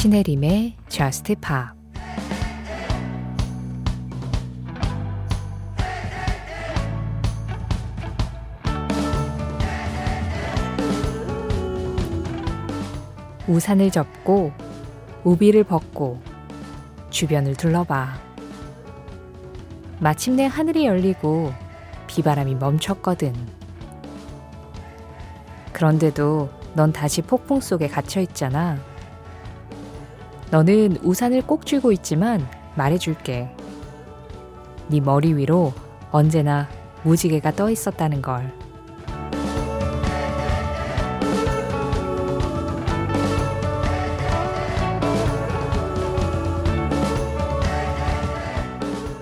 신혜림의 Just Pop 우산을 접고 우비를 벗고 주변을 둘러봐. 마침내 하늘이 열리고 비바람이 멈췄거든. 그런데도 넌 다시 폭풍 속에 갇혀 있잖아. 너는 우산을 꼭 쥐고 있지만 말해줄게. 네 머리 위로 언제나 무지개가 떠 있었다는 걸.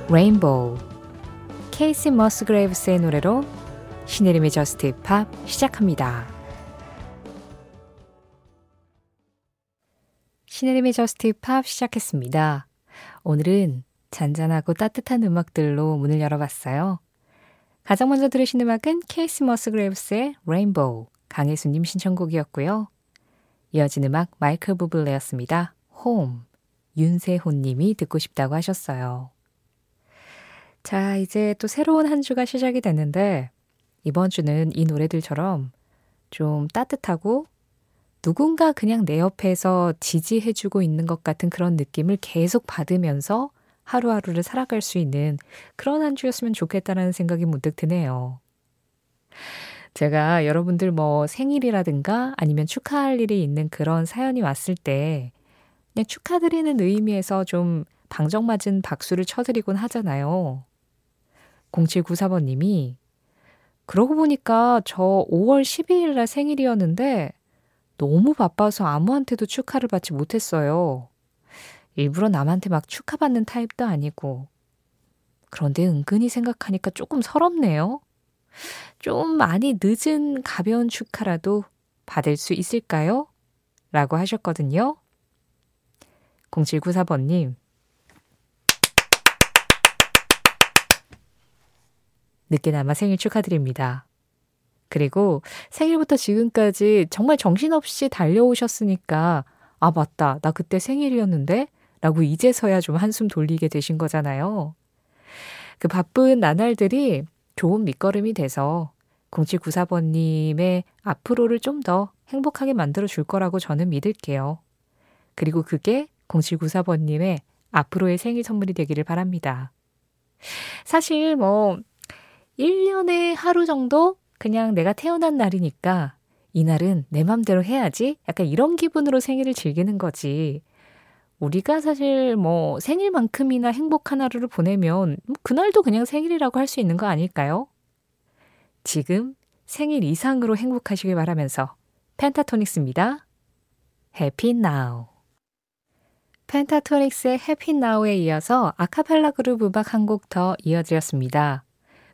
레인보우 케이시 머스그레이브스의 노래로 신혜림의 Just Pop 시작합니다. 신혜림의 Just Pop 시작했습니다. 오늘은 잔잔하고 따뜻한 음악들로 문을 열어봤어요. 가장 먼저 들으신 음악은 케이시 머스그레이브스의 Rainbow 강혜수님 신청곡이었고요. 이어진 음악 마이클 부블레였습니다. 홈 윤세호님이 듣고 싶다고 하셨어요. 자, 이제 또 새로운 한 주가 시작이 됐는데, 이번 주는 이 노래들처럼 좀 따뜻하고 누군가 그냥 내 옆에서 지지해주고 있는 것 같은 그런 느낌을 계속 받으면서 하루하루를 살아갈 수 있는 그런 한 주였으면 좋겠다라는 생각이 문득 드네요. 제가 여러분들 뭐 생일이라든가 아니면 축하할 일이 있는 그런 사연이 왔을 때 그냥 축하드리는 의미에서 좀 방정맞은 박수를 쳐드리곤 하잖아요. 0794번님이 그러고 보니까 저 5월 12일 날 생일이었는데 너무 바빠서 아무한테도 축하를 받지 못했어요. 일부러 남한테 막 축하받는 타입도 아니고. 그런데 은근히 생각하니까 조금 서럽네요. 좀 많이 늦은 가벼운 축하라도 받을 수 있을까요? 라고 하셨거든요. 0794번님, 늦게나마 생일 축하드립니다. 그리고 생일부터 지금까지 정말 정신없이 달려오셨으니까, 아, 맞다. 나 그때 생일이었는데? 라고 이제서야 좀 한숨 돌리게 되신 거잖아요. 그 바쁜 나날들이 좋은 밑거름이 돼서 0794번님의 앞으로를 좀 더 행복하게 만들어 줄 거라고 저는 믿을게요. 그리고 그게 0794번님의 앞으로의 생일 선물이 되기를 바랍니다. 사실 뭐 1년에 하루 정도 그냥 내가 태어난 날이니까 이날은 내 맘대로 해야지 약간 이런 기분으로 생일을 즐기는 거지. 우리가 사실 뭐 생일만큼이나 행복한 하루를 보내면 뭐 그날도 그냥 생일이라고 할 수 있는 거 아닐까요? 지금 생일 이상으로 행복하시길 바라면서 펜타토닉스입니다. Happy Now. 펜타토닉스의 Happy Now에 이어서 아카펠라 그룹 음악 한 곡 더 이어드렸습니다.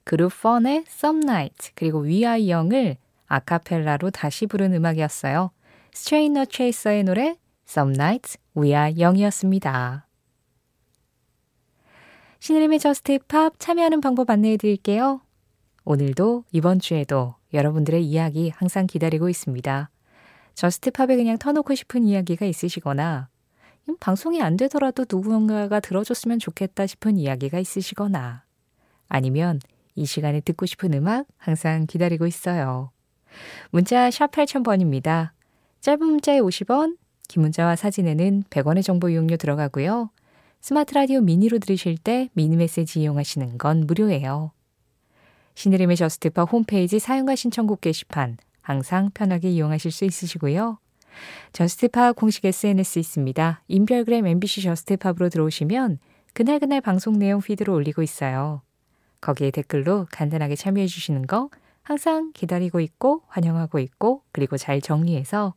그룹 펀의 Some Night 그리고 Are Young을 아카펠라로 다시 부른 음악이었어요. Straight No Chaser의 노래 Some Nights We Are Young이었습니다. 신혜림의 Just Pop 참여하는 방법 안내해 드릴게요. 오늘도 이번 주에도 여러분들의 이야기 항상 기다리고 있습니다. Just Pop에 그냥 터놓고 싶은 이야기가 있으시거나 방송이 안 되더라도 누군가가 들어줬으면 좋겠다 싶은 이야기가 있으시거나 아니면 이 시간에 듣고 싶은 음악 항상 기다리고 있어요. 문자 샵 8000번입니다. 짧은 문자에 50원, 긴 문자와 사진에는 100원의 정보 이용료 들어가고요. 스마트 라디오 미니로 들으실 때 미니 메시지 이용하시는 건 무료예요. 신혜림의 Just Pop 홈페이지 사연과 신청곡 게시판 항상 편하게 이용하실 수 있으시고요. Just Pop 공식 SNS 있습니다. 인별그램 MBC Just Pop으로 들어오시면 그날그날 방송 내용 feed로 올리고 있어요. 거기에 댓글로 간단하게 참여해 주시는 거 항상 기다리고 있고 환영하고 있고 그리고 잘 정리해서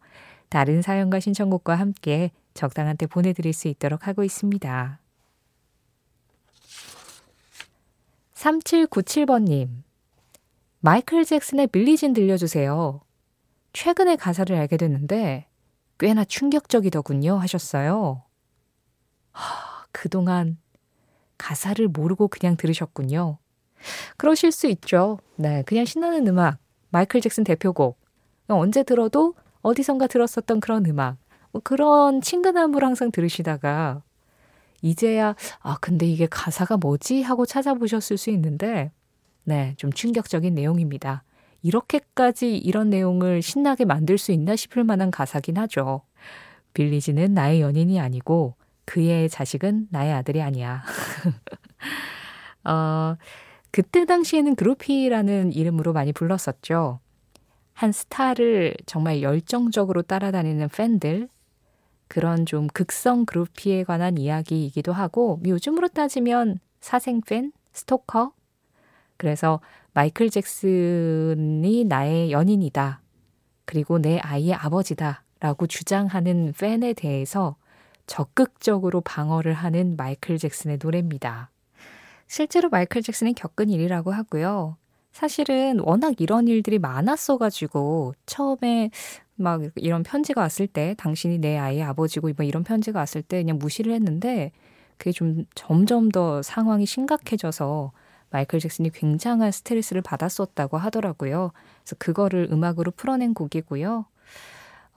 다른 사연과 신청곡과 함께 적당한 때 보내드릴 수 있도록 하고 있습니다. 3797번님, 마이클 잭슨의 Billie Jean 들려주세요. 최근에 가사를 알게 됐는데 꽤나 충격적이더군요 하셨어요. 하, 그동안 가사를 모르고 그냥 들으셨군요. 그러실 수 있죠. 네, 그냥 신나는 음악, 마이클 잭슨 대표곡. 언제 들어도 어디선가 들었었던 그런 음악. 뭐 그런 친근함을 항상 들으시다가 이제야 아 근데 이게 가사가 뭐지 하고 찾아보셨을 수 있는데 네, 좀 충격적인 내용입니다. 이렇게까지 이런 내용을 신나게 만들 수 있나 싶을 만한 가사긴 하죠. 빌리지는 나의 연인이 아니고 그의 자식은 나의 아들이 아니야. 어, 그때 당시에는 그루피라는 이름으로 많이 불렀었죠. 한 스타를 정말 열정적으로 따라다니는 팬들, 그런 좀 극성 그루피에 관한 이야기이기도 하고, 요즘으로 따지면 사생팬, 스토커. 그래서 마이클 잭슨이 나의 연인이다. 그리고 내 아이의 아버지다. 라고 주장하는 팬에 대해서 적극적으로 방어를 하는 마이클 잭슨의 노래입니다. 실제로 마이클 잭슨이 겪은 일이라고 하고요. 사실은 워낙 이런 일들이 많았어가지고 처음에 막 이런 편지가 왔을 때 당신이 내 아이의 아버지고 뭐 이런 편지가 왔을 때 그냥 무시를 했는데 그게 좀 점점 더 상황이 심각해져서 마이클 잭슨이 굉장한 스트레스를 받았었다고 하더라고요. 그래서 그거를 음악으로 풀어낸 곡이고요.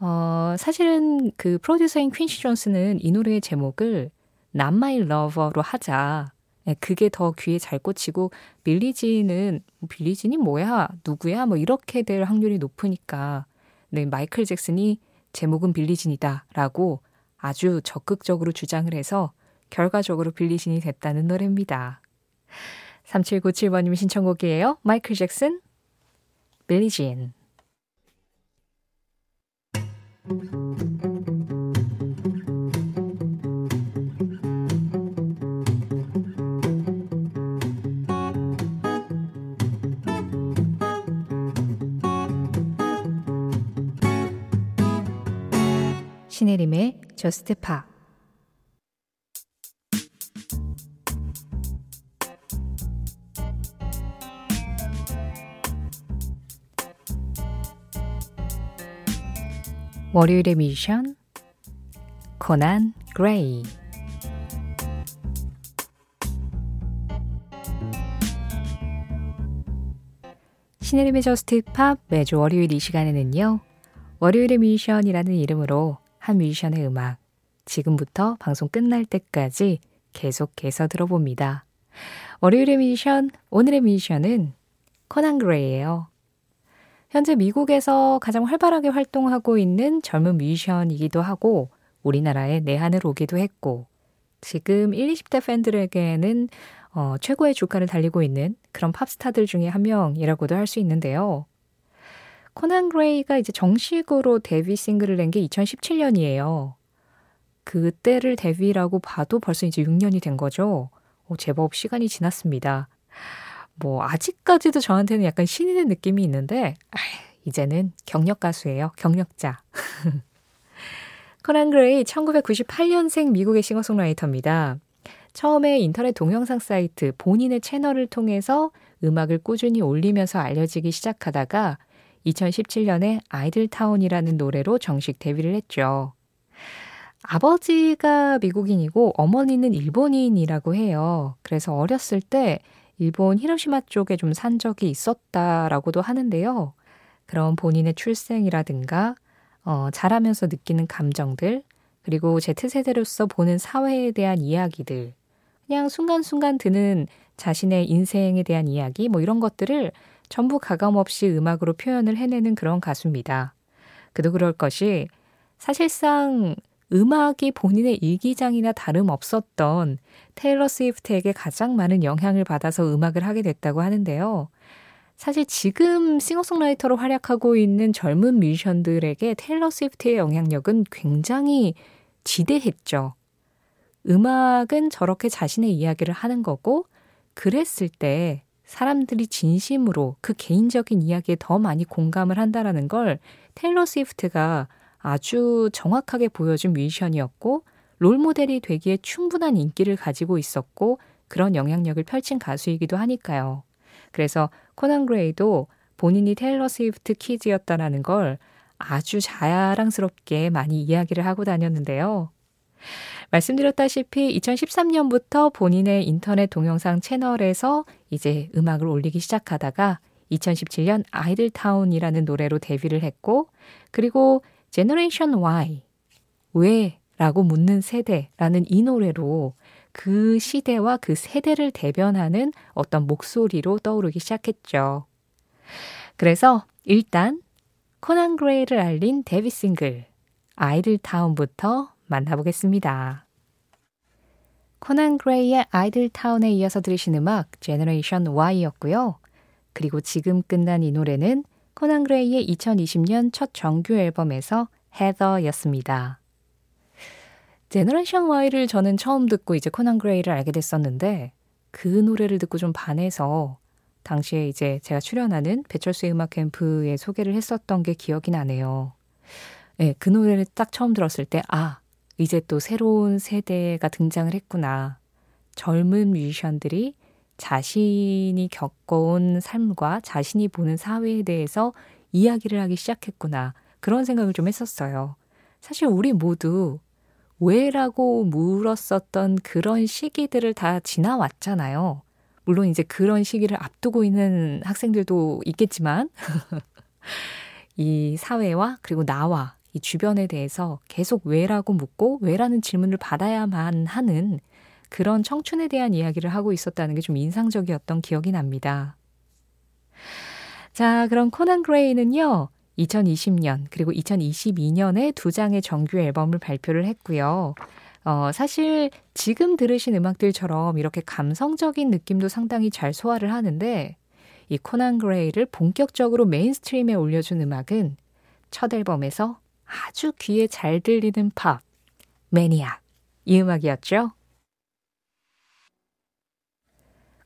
어, 사실은 그 프로듀서인 퀸시 존스는 이 노래의 제목을 Not My Lover로 하자. 예, 그게 더 귀에 잘 꽂히고 빌리진은 뭐 빌리진이 뭐야 누구야 뭐 이렇게 될 확률이 높으니까 네 마이클 잭슨이 제목은 빌리진이다라고 아주 적극적으로 주장을 해서 결과적으로 빌리진이 됐다는 노래입니다. 3797번님 신청곡이에요. 마이클 잭슨 빌리진 신혜림의 저스트 파 월요일의 미션 코난 그레이 신혜림의 저스트 팝 매주 월요일 이 시간에는요. 월요일의 미션이라는 이름으로 한 뮤지션의 음악 지금부터 방송 끝날 때까지 계속해서 들어봅니다. 월요일의 미션, 오늘의 미션은 코난 그레이예요. 현재 미국에서 가장 활발하게 활동하고 있는 젊은 뮤지션이기도 하고 우리나라에 내한을 오기도 했고 지금 1, 20대 팬들에게는 어, 최고의 주가를 달리고 있는 그런 팝스타들 중에 한 명이라고도 할 수 있는데요. 코난 그레이가 이제 정식으로 데뷔 싱글을 낸 게 2017년이에요. 그때를 데뷔라고 봐도 벌써 이제 6년이 된 거죠. 오, 제법 시간이 지났습니다. 뭐 아직까지도 저한테는 약간 된 느낌이 있는데 아, 이제는 경력 가수예요. 경력자. 코난 그레이 1998년생 미국의 싱어송라이터입니다. 처음에 인터넷 동영상 사이트 본인의 채널을 통해서 음악을 꾸준히 올리면서 알려지기 시작하다가 2017년에 아이들타운이라는 노래로 정식 데뷔를 했죠. 아버지가 미국인이고 어머니는 일본인이라고 해요. 그래서 어렸을 때 일본 히로시마 쪽에 좀 산 적이 있었다라고도 하는데요. 그런 본인의 출생이라든가 어, 자라면서 느끼는 감정들 그리고 Z세대로서 보는 사회에 대한 이야기들 그냥 순간순간 드는 자신의 인생에 대한 이야기 뭐 이런 것들을 전부 가감 없이 음악으로 표현을 해내는 그런 가수입니다. 그도 그럴 것이 사실상 음악이 본인의 일기장이나 다름없었던 테일러 스위프트에게 가장 많은 영향을 받아서 음악을 하게 됐다고 하는데요. 사실 지금 싱어송라이터로 활약하고 있는 젊은 뮤지션들에게 테일러 스위프트의 영향력은 굉장히 지대했죠. 음악은 저렇게 자신의 이야기를 하는 거고, 그랬을 때 사람들이 진심으로 그 개인적인 이야기에 더 많이 공감을 한다라는 걸 테일러 스위프트가 아주 정확하게 보여준 뮤지션이었고 롤모델이 되기에 충분한 인기를 가지고 있었고 그런 영향력을 펼친 가수이기도 하니까요. 그래서 코난 그레이도 본인이 테일러 스위프트 키즈였다라는 걸 아주 자랑스럽게 많이 이야기를 하고 다녔는데요. 말씀드렸다시피 2013년부터 본인의 인터넷 동영상 채널에서 이제 음악을 올리기 시작하다가 2017년 Idle Town이라는 노래로 데뷔를 했고, 그리고 Generation Why, 왜? 라고 묻는 세대라는 이 노래로 그 시대와 그 세대를 대변하는 어떤 목소리로 떠오르기 시작했죠. 그래서 일단 코난 그레이를 알린 데뷔 싱글 Idle Town부터 만나보겠습니다. 코난 그레이의 Idle Town에 이어서 들으신 음악 제너레이션 Y였고요. 그리고 지금 끝난 이 노래는 코난 그레이의 2020년 첫 정규 앨범에서 Heather였습니다. Generation Why를 저는 처음 듣고 이제 코난 그레이를 알게 됐었는데 그 노래를 듣고 좀 반해서 당시에 이제 제가 출연하는 배철수의 음악 캠프에 소개를 했었던 게 기억이 나네요. 네, 그 노래를 딱 처음 들었을 때, 아, 이제 또 새로운 세대가 등장을 했구나. 젊은 뮤지션들이 자신이 겪어온 삶과 자신이 보는 사회에 대해서 이야기를 하기 시작했구나. 그런 생각을 좀 했었어요. 사실 우리 모두 왜라고 물었었던 그런 시기들을 다 지나왔잖아요. 물론 이제 그런 시기를 앞두고 있는 학생들도 있겠지만, 이 사회와 그리고 나와 이 주변에 대해서 계속 왜라고 묻고 왜라는 질문을 받아야만 하는 그런 청춘에 대한 이야기를 하고 있었다는 게 좀 인상적이었던 기억이 납니다. 자, 그럼 코난 그레이는요, 2020년 그리고 2022년에 두 장의 정규 앨범을 발표를 했고요. 어, 사실 지금 들으신 음악들처럼 이렇게 감성적인 느낌도 상당히 잘 소화를 하는데 이 코난 그레이를 본격적으로 mainstream에 올려준 음악은 첫 앨범에서 아주 귀에 잘 들리는 팝, Maniac 이 음악이었죠.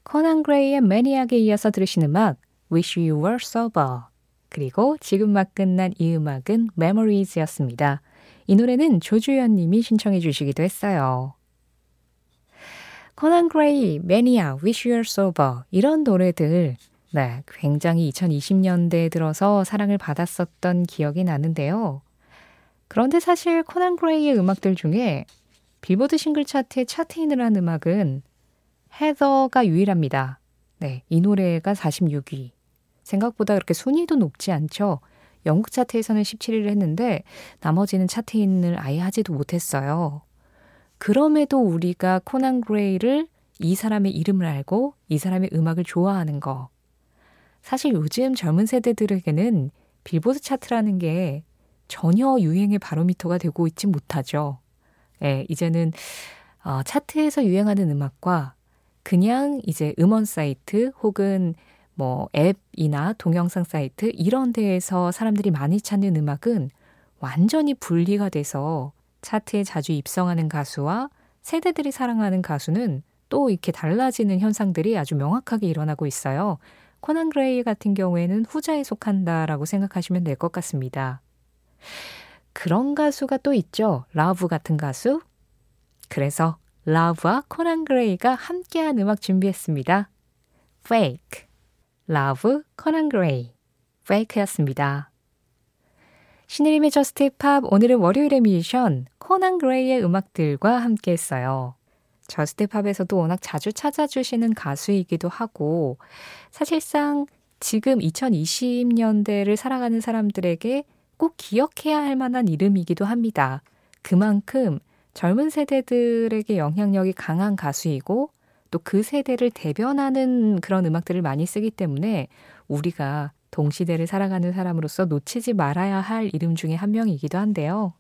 코난 그레이의 Maniac에 이어서 들으신 음악 Wish You Were Sober 그리고 지금 막 끝난 이 음악은 Memories였습니다. 이 노래는 조주연 님이 신청해 주시기도 했어요. 코난 그레이, Maniac, Wish You Were Sober 이런 노래들 네, 굉장히 2020년대에 들어서 사랑을 받았었던 기억이 나는데요. 그런데 사실 코난 그레이의 음악들 중에 빌보드 싱글 차트에 차트인을 한 음악은 헤더가 유일합니다. 네, 이 노래가 46위. 생각보다 그렇게 순위도 높지 않죠. 영국 차트에서는 17위를 했는데 나머지는 차트인을 아예 하지도 못했어요. 그럼에도 우리가 코난 그레이를 이 사람의 이름을 알고 이 사람의 음악을 좋아하는 거. 사실 요즘 젊은 세대들에게는 빌보드 차트라는 게 전혀 유행의 바로미터가 되고 있지 못하죠. 예, 이제는 어, 차트에서 유행하는 음악과 그냥 이제 음원 사이트 혹은 뭐 앱이나 동영상 사이트 이런 데에서 사람들이 많이 찾는 음악은 완전히 분리가 돼서 차트에 자주 입성하는 가수와 세대들이 사랑하는 가수는 또 이렇게 달라지는 현상들이 아주 명확하게 일어나고 있어요. 코난 그레이 같은 경우에는 후자에 속한다라고 생각하시면 될 것 같습니다. 그런 가수가 또 있죠. 라브 같은 가수. 그래서 라브와 코난 그레이가 함께한 음악 준비했습니다. Fake. 라브, 코난 그레이, Fake였습니다. 신혜림의 Just Pop 오늘은 월요일의 뮤지션 코난 그레이의 음악들과 함께 했어요. Just Pop에서도 워낙 자주 찾아주시는 가수이기도 하고 사실상 지금 2020년대를 살아가는 사람들에게 꼭 기억해야 할 만한 이름이기도 합니다. 그만큼 젊은 세대들에게 영향력이 강한 가수이고 또 그 세대를 대변하는 그런 음악들을 많이 쓰기 때문에 우리가 동시대를 살아가는 사람으로서 놓치지 말아야 할 이름 중에 한 명이기도 한데요.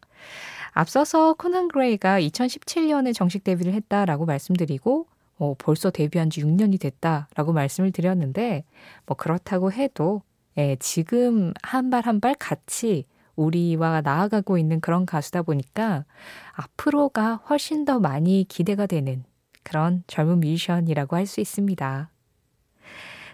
앞서서 코난 그레이가 2017년에 정식 데뷔를 했다라고 말씀드리고 어, 벌써 데뷔한 지 6년이 됐다라고 말씀을 드렸는데 뭐 그렇다고 해도 예, 지금 한 발 한 발 같이 우리와 나아가고 있는 그런 가수다 보니까 앞으로가 훨씬 더 많이 기대가 되는 그런 젊은 뮤지션이라고 할 수 있습니다.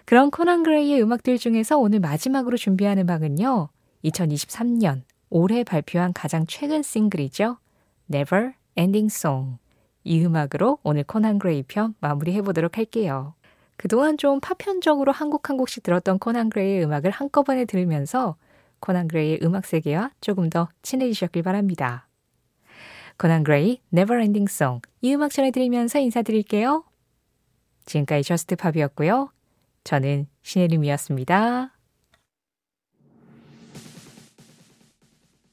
그런 코난 그레이의 음악들 중에서 오늘 마지막으로 준비한 음악은요. 2023년 올해 발표한 가장 최근 싱글이죠. Never Ending Song. 이 음악으로 오늘 코난 그레이 편 마무리해 보도록 할게요. 그동안 좀 파편적으로 한 곡 한 곡씩 들었던 코난 그레이의 음악을 한꺼번에 들으면서 코난 그레이의 음악 세계와 조금 더 친해지셨길 바랍니다. 코난 그레이 Never Ending Song 이 음악 전해드리면서 인사드릴게요. 지금까지 Just Pop이었고요. 저는 신혜림이었습니다.